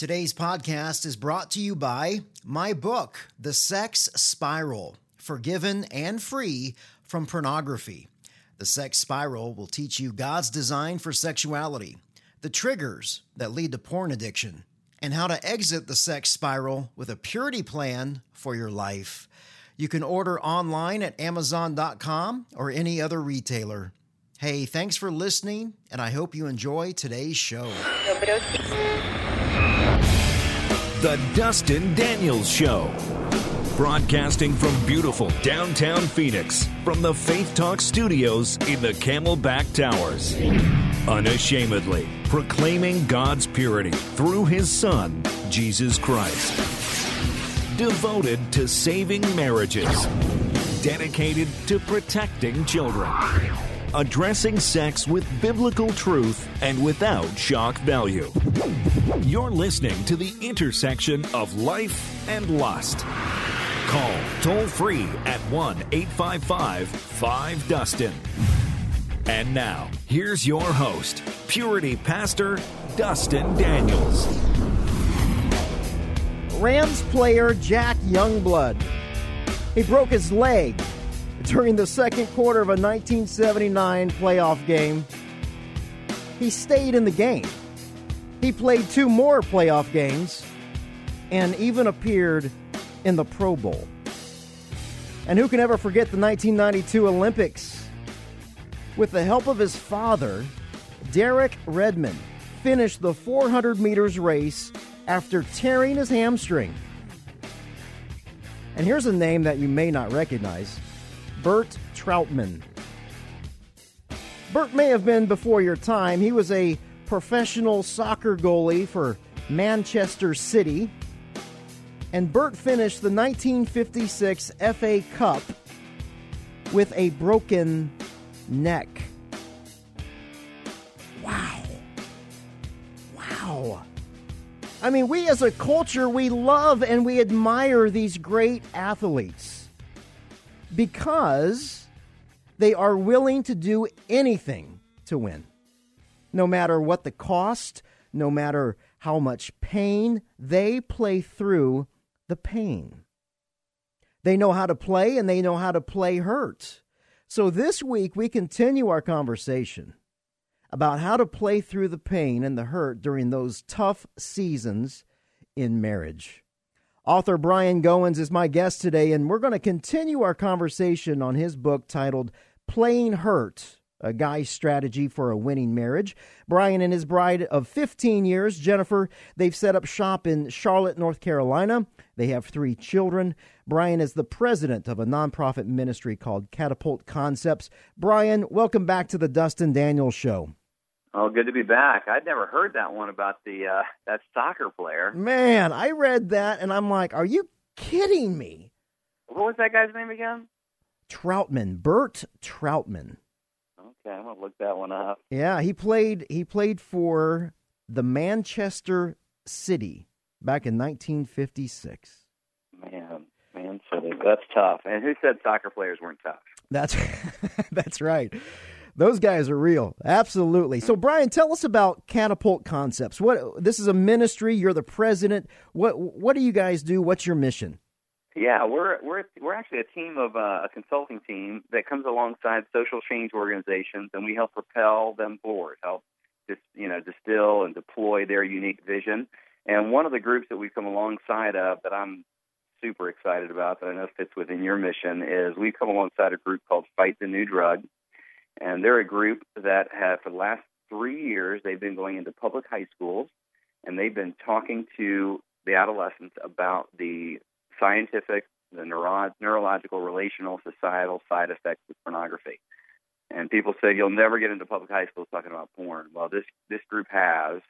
Today's podcast is brought to you by my book, The Sex Spiral Forgiven and Free from Pornography. The Sex Spiral will teach you God's design for sexuality, the triggers that lead to porn addiction, and how to exit the sex spiral with a purity plan for your life. You can order online at Amazon.com or any other retailer. Hey, thanks for listening, and I hope you enjoy today's show. The Dustin Daniels Show. Broadcasting from beautiful downtown Phoenix from the Faith Talk studios in the Camelback Towers. Unashamedly proclaiming God's purity through his Son, Jesus Christ. Devoted to saving marriages. Dedicated to protecting children. Addressing sex with biblical truth and without shock value. You're listening to the intersection of life and lust. Call toll free at 1 855 5 Dustin. And now, here's your host, Purity Pastor Dustin Daniels. Rams player Jack Youngblood. He broke his leg during the second quarter of a 1979 playoff game. He stayed in the game. He played two more playoff games and even appeared in the Pro Bowl. And who can ever forget the 1992 Olympics? With the help of his father, Derek Redmond finished the 400 meters race after tearing his hamstring. And here's a name that you may not recognize Bert Trautmann. Bert may have been before your time. He was a professional soccer goalie for Manchester City. And Bert finished the 1956 FA Cup with a broken neck. Wow. Wow. I mean, we as a culture, we love and we admire these great athletes because they are willing to do anything to win. No matter what the cost, no matter how much pain, they play through the pain. They know how to play and they know how to play hurt. So this week we continue our conversation about how to play through the pain and the hurt during those tough seasons in marriage. Author Brian Goins is my guest today, and we're going to continue our conversation on his book titled Playing Hurt A Guy's Strategy for a Winning Marriage. Brian and his bride of 15 years, Jennifer, they've set up shop in Charlotte, North Carolina. They have three children. Brian is the president of a nonprofit ministry called Catapult Concepts. Brian, welcome back to the Dustin Daniels Show. Oh, good to be back. I'd never heard that one about the uh, that soccer player. Man, I read that and I'm like, are you kidding me? What was that guy's name again? Trautmann, Bert Trautmann. Okay, I'm gonna look that one up. Yeah, he played he played for the Manchester City back in 1956. Man, Man City, that's tough. And who said soccer players weren't tough? That's that's right. Those guys are real. Absolutely. So Brian, tell us about Catapult Concepts. What this is a ministry, you're the president. What what do you guys do? What's your mission? Yeah, we're we're we're actually a team of uh, a consulting team that comes alongside social change organizations, and we help propel them forward, help just you know distill and deploy their unique vision. And one of the groups that we've come alongside of that I'm super excited about that I know fits within your mission is we've come alongside a group called Fight the New Drug, and they're a group that have for the last three years they've been going into public high schools and they've been talking to the adolescents about the scientific, the neuro- neurological, relational, societal side effects of pornography. And people say you'll never get into public high schools talking about porn. Well, this this group has,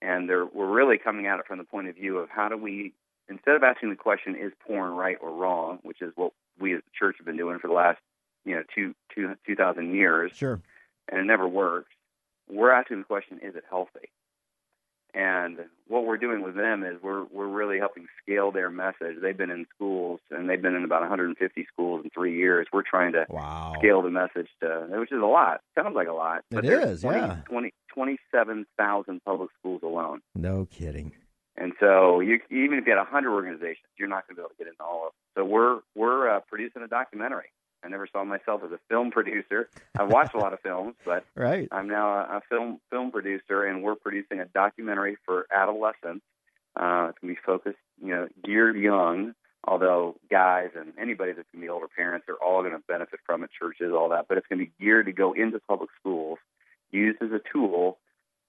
and they're we're really coming at it from the point of view of how do we instead of asking the question is porn right or wrong, which is what we as a church have been doing for the last you know two two two thousand years, sure, and it never works. We're asking the question: Is it healthy? And what we're doing with them is we're we're really helping scale their message. They've been in schools and they've been in about 150 schools in three years. We're trying to wow. scale the message to, which is a lot. Sounds like a lot. It is, 20, yeah. 20, 27,000 public schools alone. No kidding. And so you, even if you had a hundred organizations, you're not going to be able to get into all of them. So we're we're uh, producing a documentary. I never saw myself as a film producer. I've watched a lot of films, but right. I'm now a, a film film producer, and we're producing a documentary for adolescents. Uh, it's going to be focused, you know, geared young. Although guys and anybody that's going to be older parents are all going to benefit from it, churches, all that. But it's going to be geared to go into public schools, used as a tool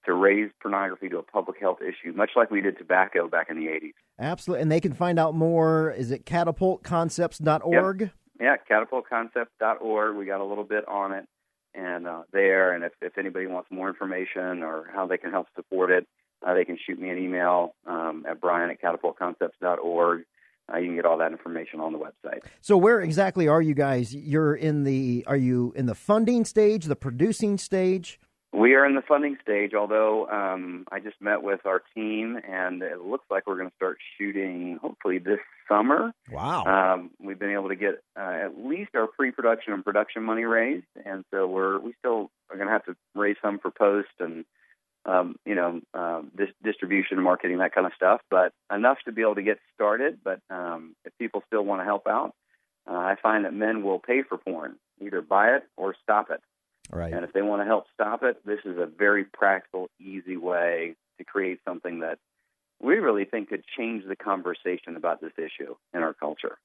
to raise pornography to a public health issue, much like we did tobacco back in the 80s. Absolutely. And they can find out more. Is it catapultconcepts.org? Yep. Yeah, catapultconcepts.org. We got a little bit on it and uh, there. And if, if anybody wants more information or how they can help support it, uh, they can shoot me an email um, at brian at catapultconcepts.org. Uh, you can get all that information on the website. So, where exactly are you guys? You're in the are you in the funding stage, the producing stage? We are in the funding stage, although um, I just met with our team, and it looks like we're going to start shooting hopefully this summer. Wow! Um, we've been able to get uh, at least our pre-production and production money raised, and so we're we still are going to have to raise some for post and um, you know um, this distribution, and marketing, that kind of stuff, but enough to be able to get started. But um, if people still want to help out, uh, I find that men will pay for porn, either buy it or stop it. Right. And if they want to help stop it, this is a very practical, easy way to create something that we really think could change the conversation about this issue in our culture.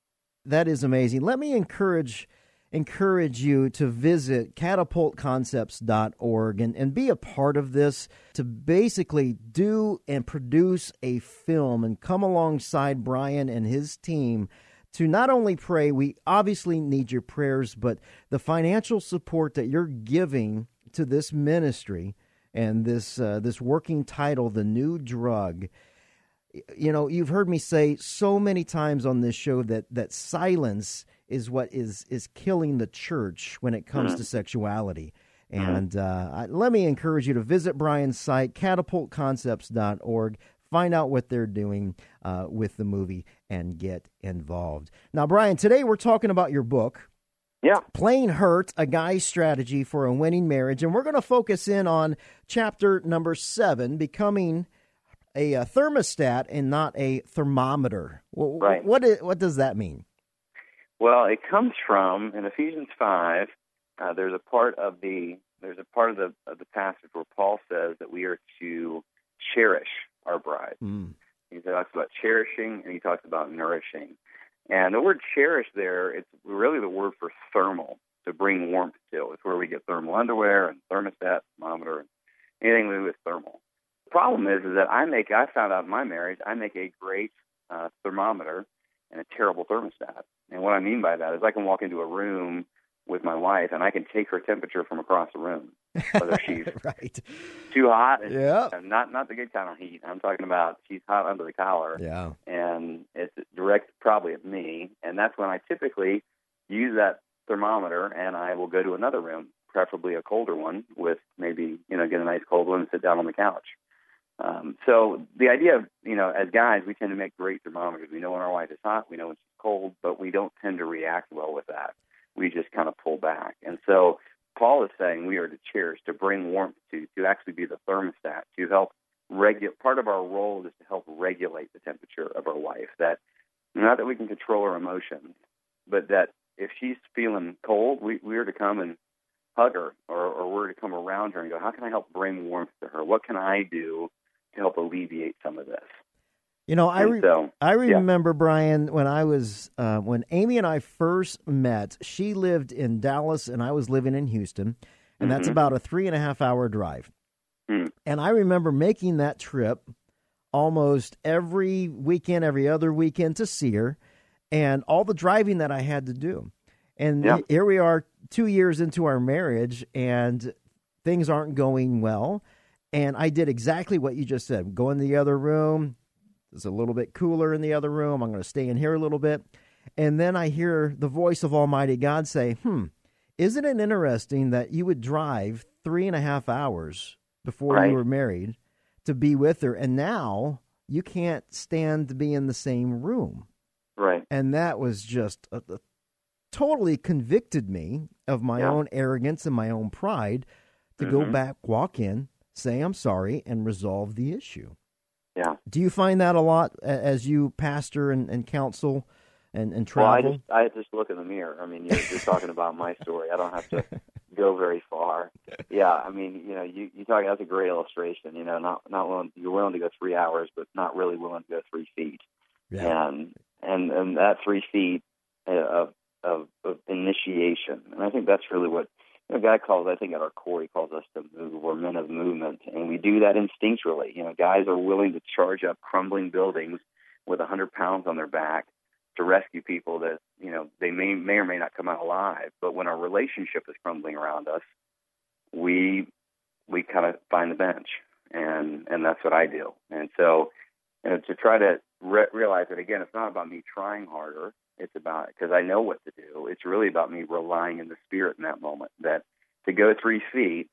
That is amazing. Let me encourage encourage you to visit catapultconcepts.org and, and be a part of this to basically do and produce a film and come alongside Brian and his team to not only pray, we obviously need your prayers, but the financial support that you're giving to this ministry and this uh, this working title, the new drug. You know, you've heard me say so many times on this show that that silence is what is is killing the church when it comes mm-hmm. to sexuality. And uh, let me encourage you to visit Brian's site, catapultconcepts.org find out what they're doing uh, with the movie and get involved. Now, Brian, today we're talking about your book. Yeah. Playing Hurt, a guy's strategy for a winning marriage. And we're going to focus in on chapter number seven, becoming a, a thermostat and not a thermometer. Right. What, is, what does that mean? Well, it comes from in Ephesians 5. Uh, there's a part of the there's a part of the of the passage where Paul says that we are to cherish our bride. Mm. He talks about cherishing and he talks about nourishing. And the word cherish there, it's really the word for thermal, to bring warmth to. It's where we get thermal underwear and thermostat, thermometer, and anything to do with thermal. The problem is, is that I make, I found out in my marriage, I make a great uh, thermometer and a terrible thermostat. And what I mean by that is I can walk into a room with my wife and I can take her temperature from across the room whether she's right. too hot. Yeah. Not not the good kind of heat. I'm talking about she's hot under the collar. Yeah. And it's direct probably at me, and that's when I typically use that thermometer, and I will go to another room, preferably a colder one, with maybe you know get a nice cold one and sit down on the couch. Um, so the idea of you know as guys we tend to make great thermometers. We know when our wife is hot, we know when she's cold, but we don't tend to react well with that. We just kind of pull back, and so Paul is saying we are to cherish, to bring warmth to, to actually be the thermostat, to help regulate. Part of our role is to help regulate the temperature of our wife. That not that we can control her emotions, but that if she's feeling cold, we, we are to come and hug her, or, or we're to come around her and go, how can I help bring warmth to her? What can I do to help alleviate some of this? You know, I re- so, I remember yeah. Brian when I was uh, when Amy and I first met. She lived in Dallas, and I was living in Houston, and mm-hmm. that's about a three and a half hour drive. Mm. And I remember making that trip almost every weekend, every other weekend to see her, and all the driving that I had to do. And yeah. here we are, two years into our marriage, and things aren't going well. And I did exactly what you just said: go in the other room, it's a little bit cooler in the other room. I'm going to stay in here a little bit. And then I hear the voice of Almighty God say, Hmm, isn't it interesting that you would drive three and a half hours before right. you were married to be with her, and now you can't stand to be in the same room? Right. And that was just a, a, totally convicted me of my yeah. own arrogance and my own pride to mm-hmm. go back, walk in, say I'm sorry, and resolve the issue. Yeah. Do you find that a lot as you pastor and, and counsel and, and travel? Well, I just I just look in the mirror. I mean, you're, you're talking about my story. I don't have to go very far. Yeah, I mean, you know, you you talk. That's a great illustration. You know, not not willing. You're willing to go three hours, but not really willing to go three feet. Yeah. And and and that three feet uh, of of, of initiation, and I think that's really what you know, guy calls. I think at our core, he calls us to move. We're men of movement, and we do that instinctually. You know, guys are willing to charge up crumbling buildings with a hundred pounds on their back to rescue people that you know they may may or may not come out alive. But when our relationship is crumbling around us, we we kind of find the bench, and and that's what I do. And so, you know, to try to re- realize that again, it's not about me trying harder. It's about because I know what to do. It's really about me relying in the spirit in that moment. That to go three feet,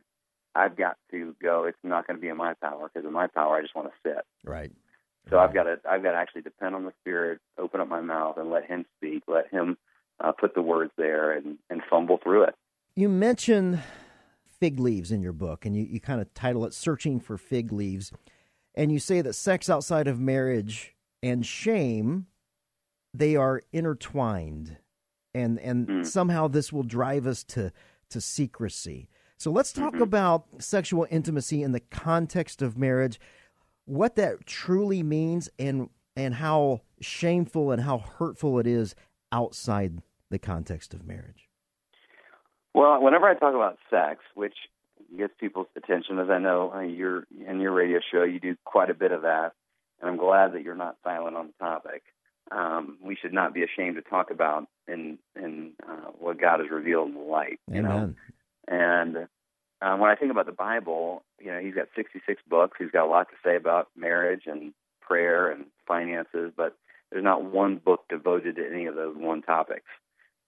I've got to go. It's not going to be in my power because in my power, I just want to sit. Right. So I've got to I've got to actually depend on the Spirit, open up my mouth, and let Him speak. Let Him uh, put the words there and and fumble through it. You mention fig leaves in your book, and you, you kind of title it "Searching for Fig Leaves," and you say that sex outside of marriage and shame they are intertwined, and and Mm. somehow this will drive us to to secrecy. So let's talk Mhm. about sexual intimacy in the context of marriage, what that truly means, and and how shameful and how hurtful it is outside the context of marriage. Well, whenever I talk about sex, which gets people's attention, as I know uh, you're in your radio show, you do quite a bit of that, and I'm glad that you're not silent on the topic. Um, we should not be ashamed to talk about in in uh, what God has revealed in the light. You know? Amen. And um, when I think about the Bible, you know, he's got 66 books. He's got a lot to say about marriage and prayer and finances, but there's not one book devoted to any of those one topics.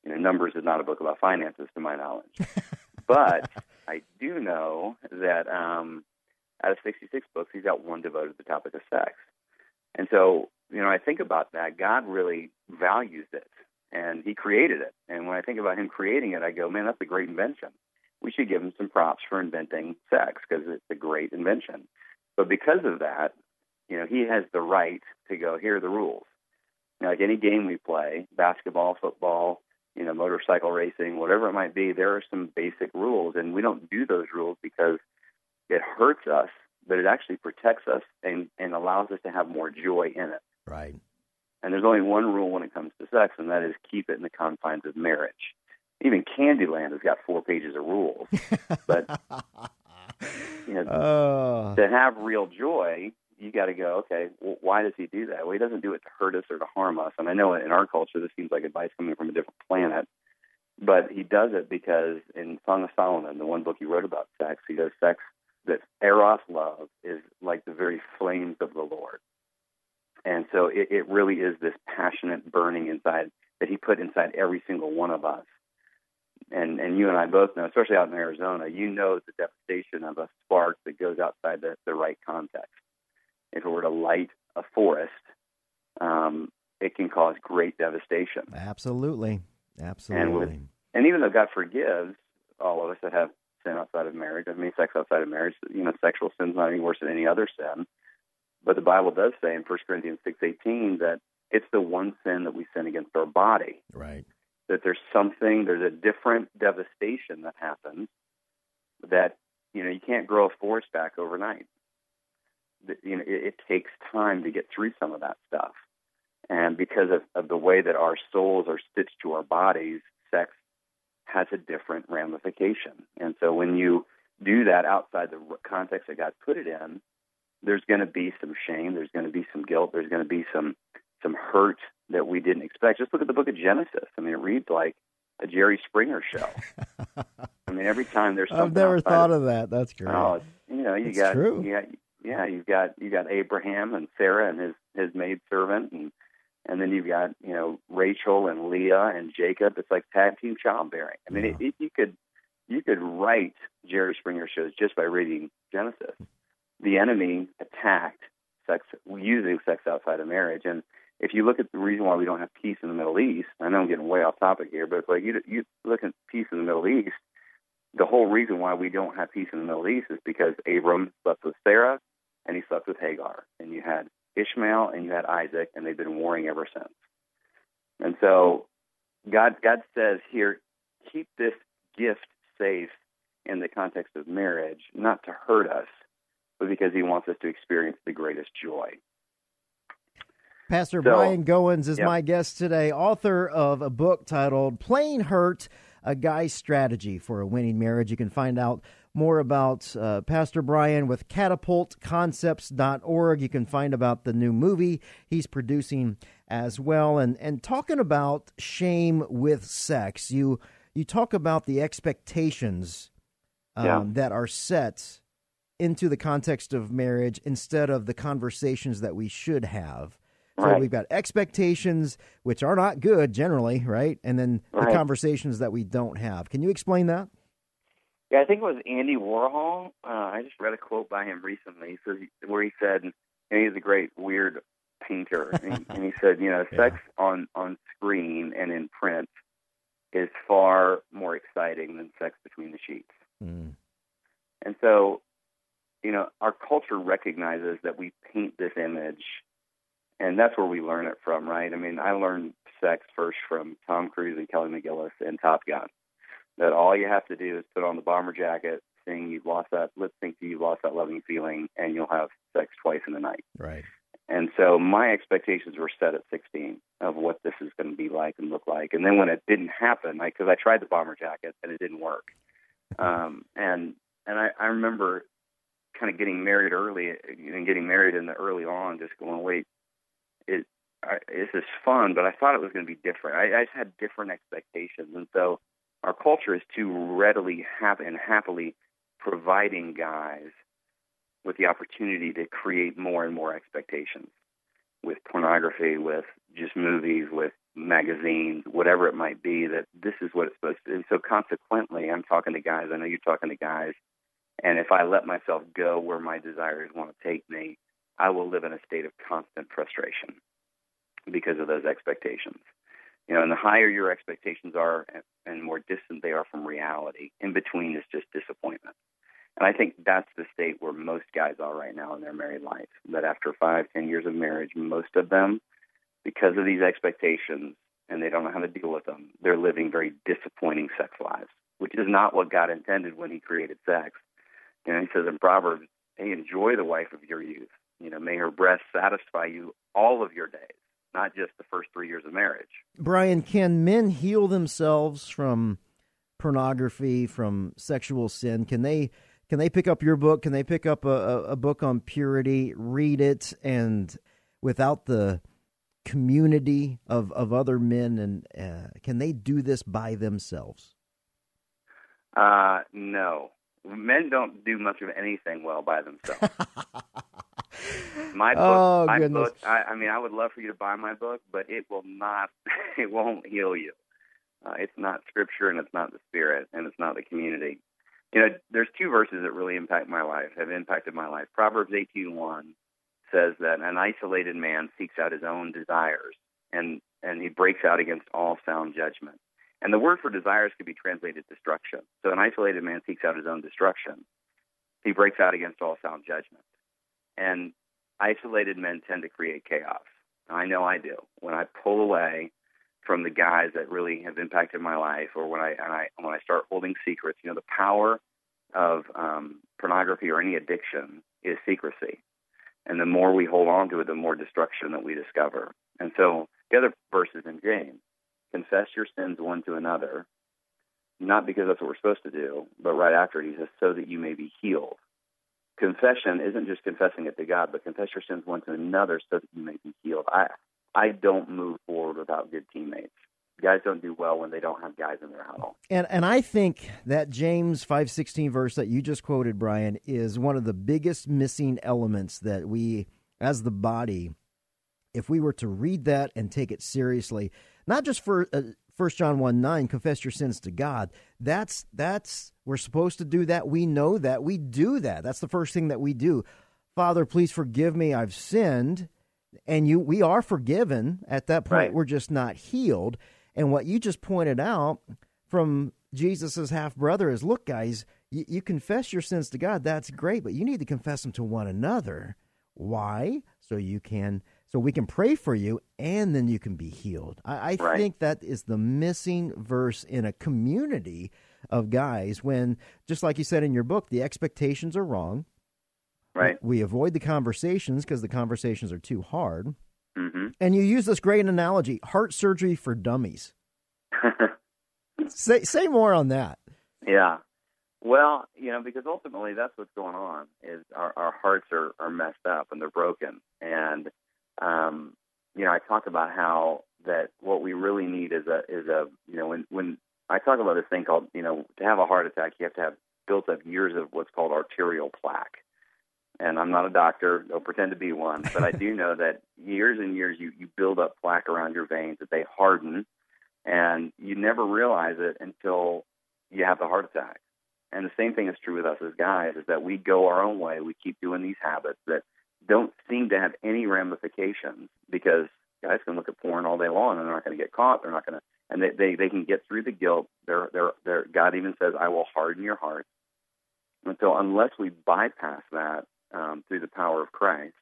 You know, Numbers is not a book about finances, to my knowledge. but I do know that um, out of 66 books, he's got one devoted to the topic of sex. And so, you know, I think about that. God really values it, and He created it. And when I think about Him creating it, I go, man, that's a great invention we should give him some props for inventing sex because it's a great invention. But because of that, you know, he has the right to go, here are the rules. Know, like any game we play, basketball, football, you know, motorcycle racing, whatever it might be, there are some basic rules. And we don't do those rules because it hurts us, but it actually protects us and, and allows us to have more joy in it. Right. And there's only one rule when it comes to sex, and that is keep it in the confines of marriage even Candyland has got four pages of rules. But you know, Uh, to have real joy, you got to go. Okay, well, why does he do that? Well, he doesn't do it to hurt us or to harm us. And I know in our culture, this seems like advice coming from a different planet. But he does it because in Song of Solomon, the one book he wrote about sex, he goes, sex that eros love is like the very flames of the Lord. And so it, it really is this passionate burning inside that he put inside every single one of us and and you and I both know, especially out in Arizona, you know the devastation of a spark that goes outside the, the right context. If it were to light a forest, um, it can cause great devastation. absolutely. Absolutely. And even though God forgives all of us that have sin outside of marriage, I mean, sex outside of marriage, you know, sexual sin's not any worse than any other sin. But the Bible does say in 1 Corinthians six eighteen that it's the one sin that we sin against our body. right. that there's something, there's a different devastation that happens that, you know, you can't grow a forest back overnight. That, You know, it, it takes time to get through some of that stuff. And because of, of the way that our souls are stitched to our bodies, sex has a different ramification. And so when you do that outside the context that God put it in, there's going to be some shame, there's going to be some guilt, there's going to be some some hurt that we didn't expect. Just look at the book of Genesis. I mean, it reads like a Jerry Springer show. I mean, every time there's something I've never thought of, of that. That's great. Oh, you know, you It's got, true. you got, yeah, you've got you got Abraham and Sarah and his his maid servant, and and then you've got you know Rachel and Leah and Jacob. It's like tag team childbearing. I mean, Yeah. it, it, you could you could write Jerry Springer shows just by reading Genesis. The enemy attacked sex using sex outside of marriage, and if you look at the reason why we don't have peace in the Middle East, I know I'm getting way off topic here, but like you you look at peace in the Middle East. The whole reason why we don't have peace in the Middle East is because Abram slept with Sarah, and he slept with Hagar. And you had Ishmael and you had Isaac, and they've been warring ever since. And so God God says here, keep this gift safe in the context of marriage, not to hurt us, but because He wants us to experience the greatest joy. Pastor so, Brian Goins is my guest today, author of a book titled Playing Hurt A Guy's Strategy for a Winning Marriage. You can find out more about uh, Pastor Brian with catapultconcepts.org. You can find about the new movie he's producing as well and and talking about shame with sex. You you talk about the expectations um, yeah. that are set into the context of marriage instead of the conversations that we should have. So right. we've got expectations, which are not good generally, right? And then right. the conversations that we don't have. Can you explain that? Yeah, I think it was Andy Warhol. Uh, I just read a quote by him recently so he, where he said, and he's a great weird painter, and, he, and he said, you know, sex yeah. on on screen and in print is far more exciting than sex between the sheets. Mm. And so, you know, our culture recognizes that we paint this image and that's where we learn it from, right? I mean, I learned sex first from Tom Cruise and Kelly McGillis in Top Gun. That all you have to do is put on the bomber jacket, sing "You've Lost That," lip sync to "You've Lost That Loving Feeling," and you'll have sex twice in the night. Right. And so my expectations were set at 16 of what this is going to be like and look like. And then when it didn't happen, like because I, I tried the bomber jacket and it didn't work, um, and and I, I remember kind of getting married early and getting married in the early on, just going, wait, it I, this is fun, but I thought it was going to be different. I, I just had different expectations, and so our culture is too readily have and happily providing guys with the opportunity to create more and more expectations with pornography, with just movies, with magazines, whatever it might be, that this is what it's supposed to be. And so consequently, I'm talking to guys, I know you're talking to guys, and if I let myself go where my desires want to take me, I will live in a state of constant frustration because of those expectations. You know, and the higher your expectations are and more distant they are from reality, in between is just disappointment. And I think that's the state where most guys are right now in their married life. That after five, ten years of marriage, most of them, because of these expectations and they don't know how to deal with them, they're living very disappointing sex lives, which is not what God intended when He created sex. You know, He says in Proverbs, "Hey, enjoy the wife of your youth. You know, may her breast satisfy you all of your days." not just the first three years of marriage. Brian, can men heal themselves from pornography, from sexual sin? Can they can they pick up your book? Can they pick up a, a book on purity, read it, and without the community of, of other men, and uh, can they do this by themselves? Uh, no, men don't do much of anything well by themselves. my book, oh, my goodness. book. I, I mean, I would love for you to buy my book, but it will not. It won't heal you. Uh, it's not scripture, and it's not the spirit, and it's not the community. You know, there's two verses that really impact my life, have impacted my life. Proverbs 18:1 says that an isolated man seeks out his own desires, and and he breaks out against all sound judgment. And the word for desires could be translated destruction. So an isolated man seeks out his own destruction. He breaks out against all sound judgment. And isolated men tend to create chaos. I know I do. When I pull away from the guys that really have impacted my life, or when I, and I when I start holding secrets, you know, the power of um, pornography or any addiction is secrecy, and the more we hold on to it, the more destruction that we discover. And so the other verses in James: confess your sins one to another, not because that's what we're supposed to do, but right after it, he says, so that you may be healed confession isn't just confessing it to God, but confess your sins one to another so that you may be healed. I I don't move forward without good teammates. Guys don't do well when they don't have guys in their huddle. And and I think that James five sixteen verse that you just quoted, Brian, is one of the biggest missing elements that we as the body, if we were to read that and take it seriously, not just for uh, First John 1 9, confess your sins to God. That's that's we're supposed to do that. We know that. We do that. That's the first thing that we do. Father, please forgive me. I've sinned. And you we are forgiven. At that point, right. we're just not healed. And what you just pointed out from Jesus's half brother is look, guys, you, you confess your sins to God. That's great, but you need to confess them to one another. Why? So you can so we can pray for you and then you can be healed. I, I Right. think that is the missing verse in a community of guys when, just like you said in your book, the expectations are wrong. Right. We avoid the conversations because the conversations are too hard. hmm And you use this great analogy heart surgery for dummies. Say, say more on that. yeah. Well, you know, because ultimately that's what's going on is our, our hearts are, are messed up and they're broken. And um, you know, I talk about how that what we really need is a is a you know, when when I talk about this thing called, you know, to have a heart attack you have to have built up years of what's called arterial plaque. And I'm not a doctor, don't pretend to be one, but I do know that years and years you, you build up plaque around your veins that they harden and you never realize it until you have the heart attack. And the same thing is true with us as guys is that we go our own way. We keep doing these habits that don't seem to have any ramifications because guys can look at porn all day long and they're not going to get caught. They're not going to, and they, they, they can get through the guilt. They're, they're, they're, God even says, I will harden your heart. And so unless we bypass that um, through the power of Christ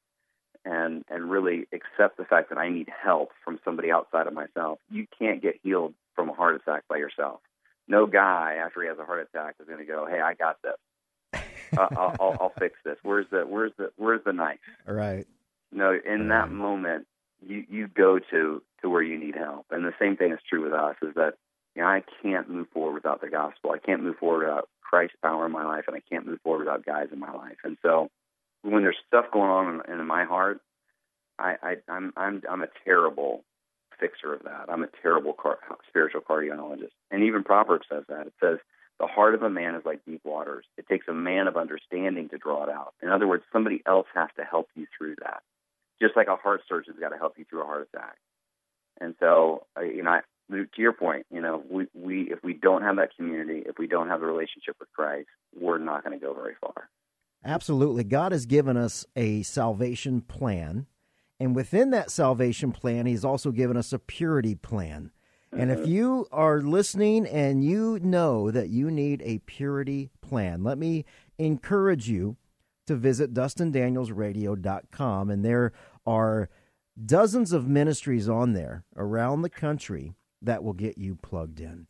and, and really accept the fact that I need help from somebody outside of myself, you can't get healed from a heart attack by yourself no guy after he has a heart attack is going to go, "Hey, I got this. Uh, I'll, I'll, I'll fix this. Where's the where's the where's the knife?" All right. No, in that moment, you you go to to where you need help, and the same thing is true with us. Is that you know I can't move forward without the gospel. I can't move forward without Christ's power in my life, and I can't move forward without guys in my life. And so, when there's stuff going on in, in my heart, I, I I'm I'm I'm a terrible fixer of that. I'm a terrible car- spiritual cardiologist. And even Proverbs says that. It says, the heart of a man is like deep waters. It takes a man of understanding to draw it out. In other words, somebody else has to help you through that. Just like a heart surgeon's got to help you through a heart attack. And so, uh, you know, I, to your point, you know, we, we if we don't have that community, if we don't have a relationship with Christ, we're not going to go very far. Absolutely. God has given us a salvation plan. And within that salvation plan, He's also given us a purity plan. And if you are listening and you know that you need a purity plan, let me encourage you to visit DustinDanielsRadio.com. And there are dozens of ministries on there around the country that will get you plugged in.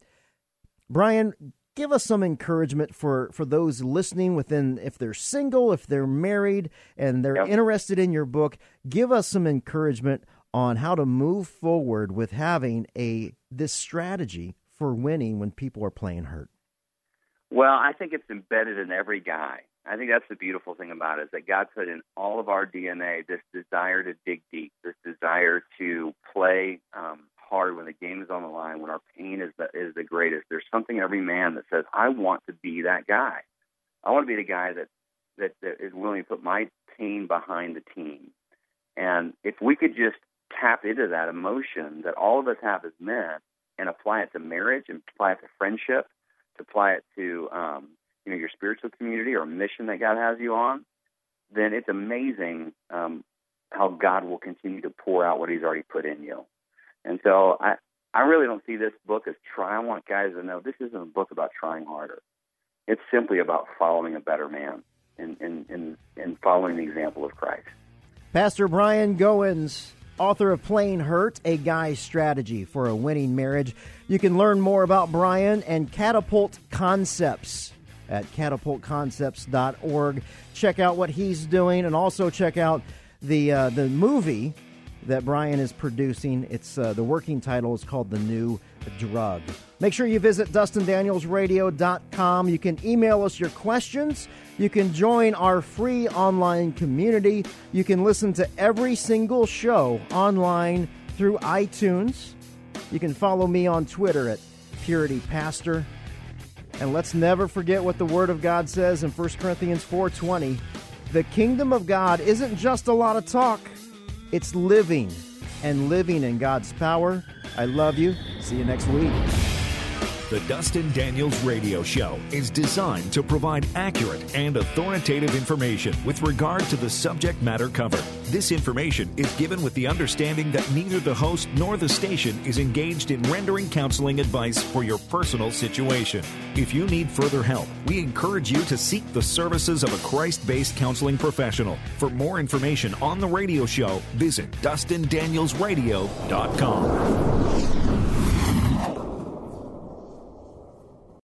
Brian, give us some encouragement for, for those listening within if they're single, if they're married, and they're Yep. interested in your book. Give us some encouragement on how to move forward with having a this strategy for winning when people are playing hurt. Well, I think it's embedded in every guy. I think that's the beautiful thing about it is that God put in all of our DNA this desire to dig deep, this desire to play um, hard when the game is on the line, when our pain is the, is the greatest. There's something every man that says, "I want to be that guy. I want to be the guy that that, that is willing to put my pain behind the team." And if we could just tap into that emotion that all of us have as men and apply it to marriage and apply it to friendship, to apply it to um, you know your spiritual community or mission that God has you on, then it's amazing um, how God will continue to pour out what He's already put in you. And so I I really don't see this book as try. I want guys to know this isn't a book about trying harder. It's simply about following a better man and and and, and following the example of Christ. Pastor Brian Goins, author of Playing Hurt, a guy's strategy for a winning marriage. You can learn more about Brian and Catapult Concepts at catapultconcepts.org. Check out what he's doing and also check out the uh, the movie that Brian is producing. It's uh, the working title is called The New Drug. Make sure you visit DustinDanielsRadio.com. You can email us your questions. You can join our free online community. You can listen to every single show online through iTunes. You can follow me on Twitter at Purity Pastor. And let's never forget what the Word of God says in 1 Corinthians 4:20. The kingdom of God isn't just a lot of talk. It's living and living in God's power. I love you. See you next week. The Dustin Daniels Radio Show is designed to provide accurate and authoritative information with regard to the subject matter covered. This information is given with the understanding that neither the host nor the station is engaged in rendering counseling advice for your personal situation. If you need further help, we encourage you to seek the services of a Christ based counseling professional. For more information on the radio show, visit DustinDanielsRadio.com.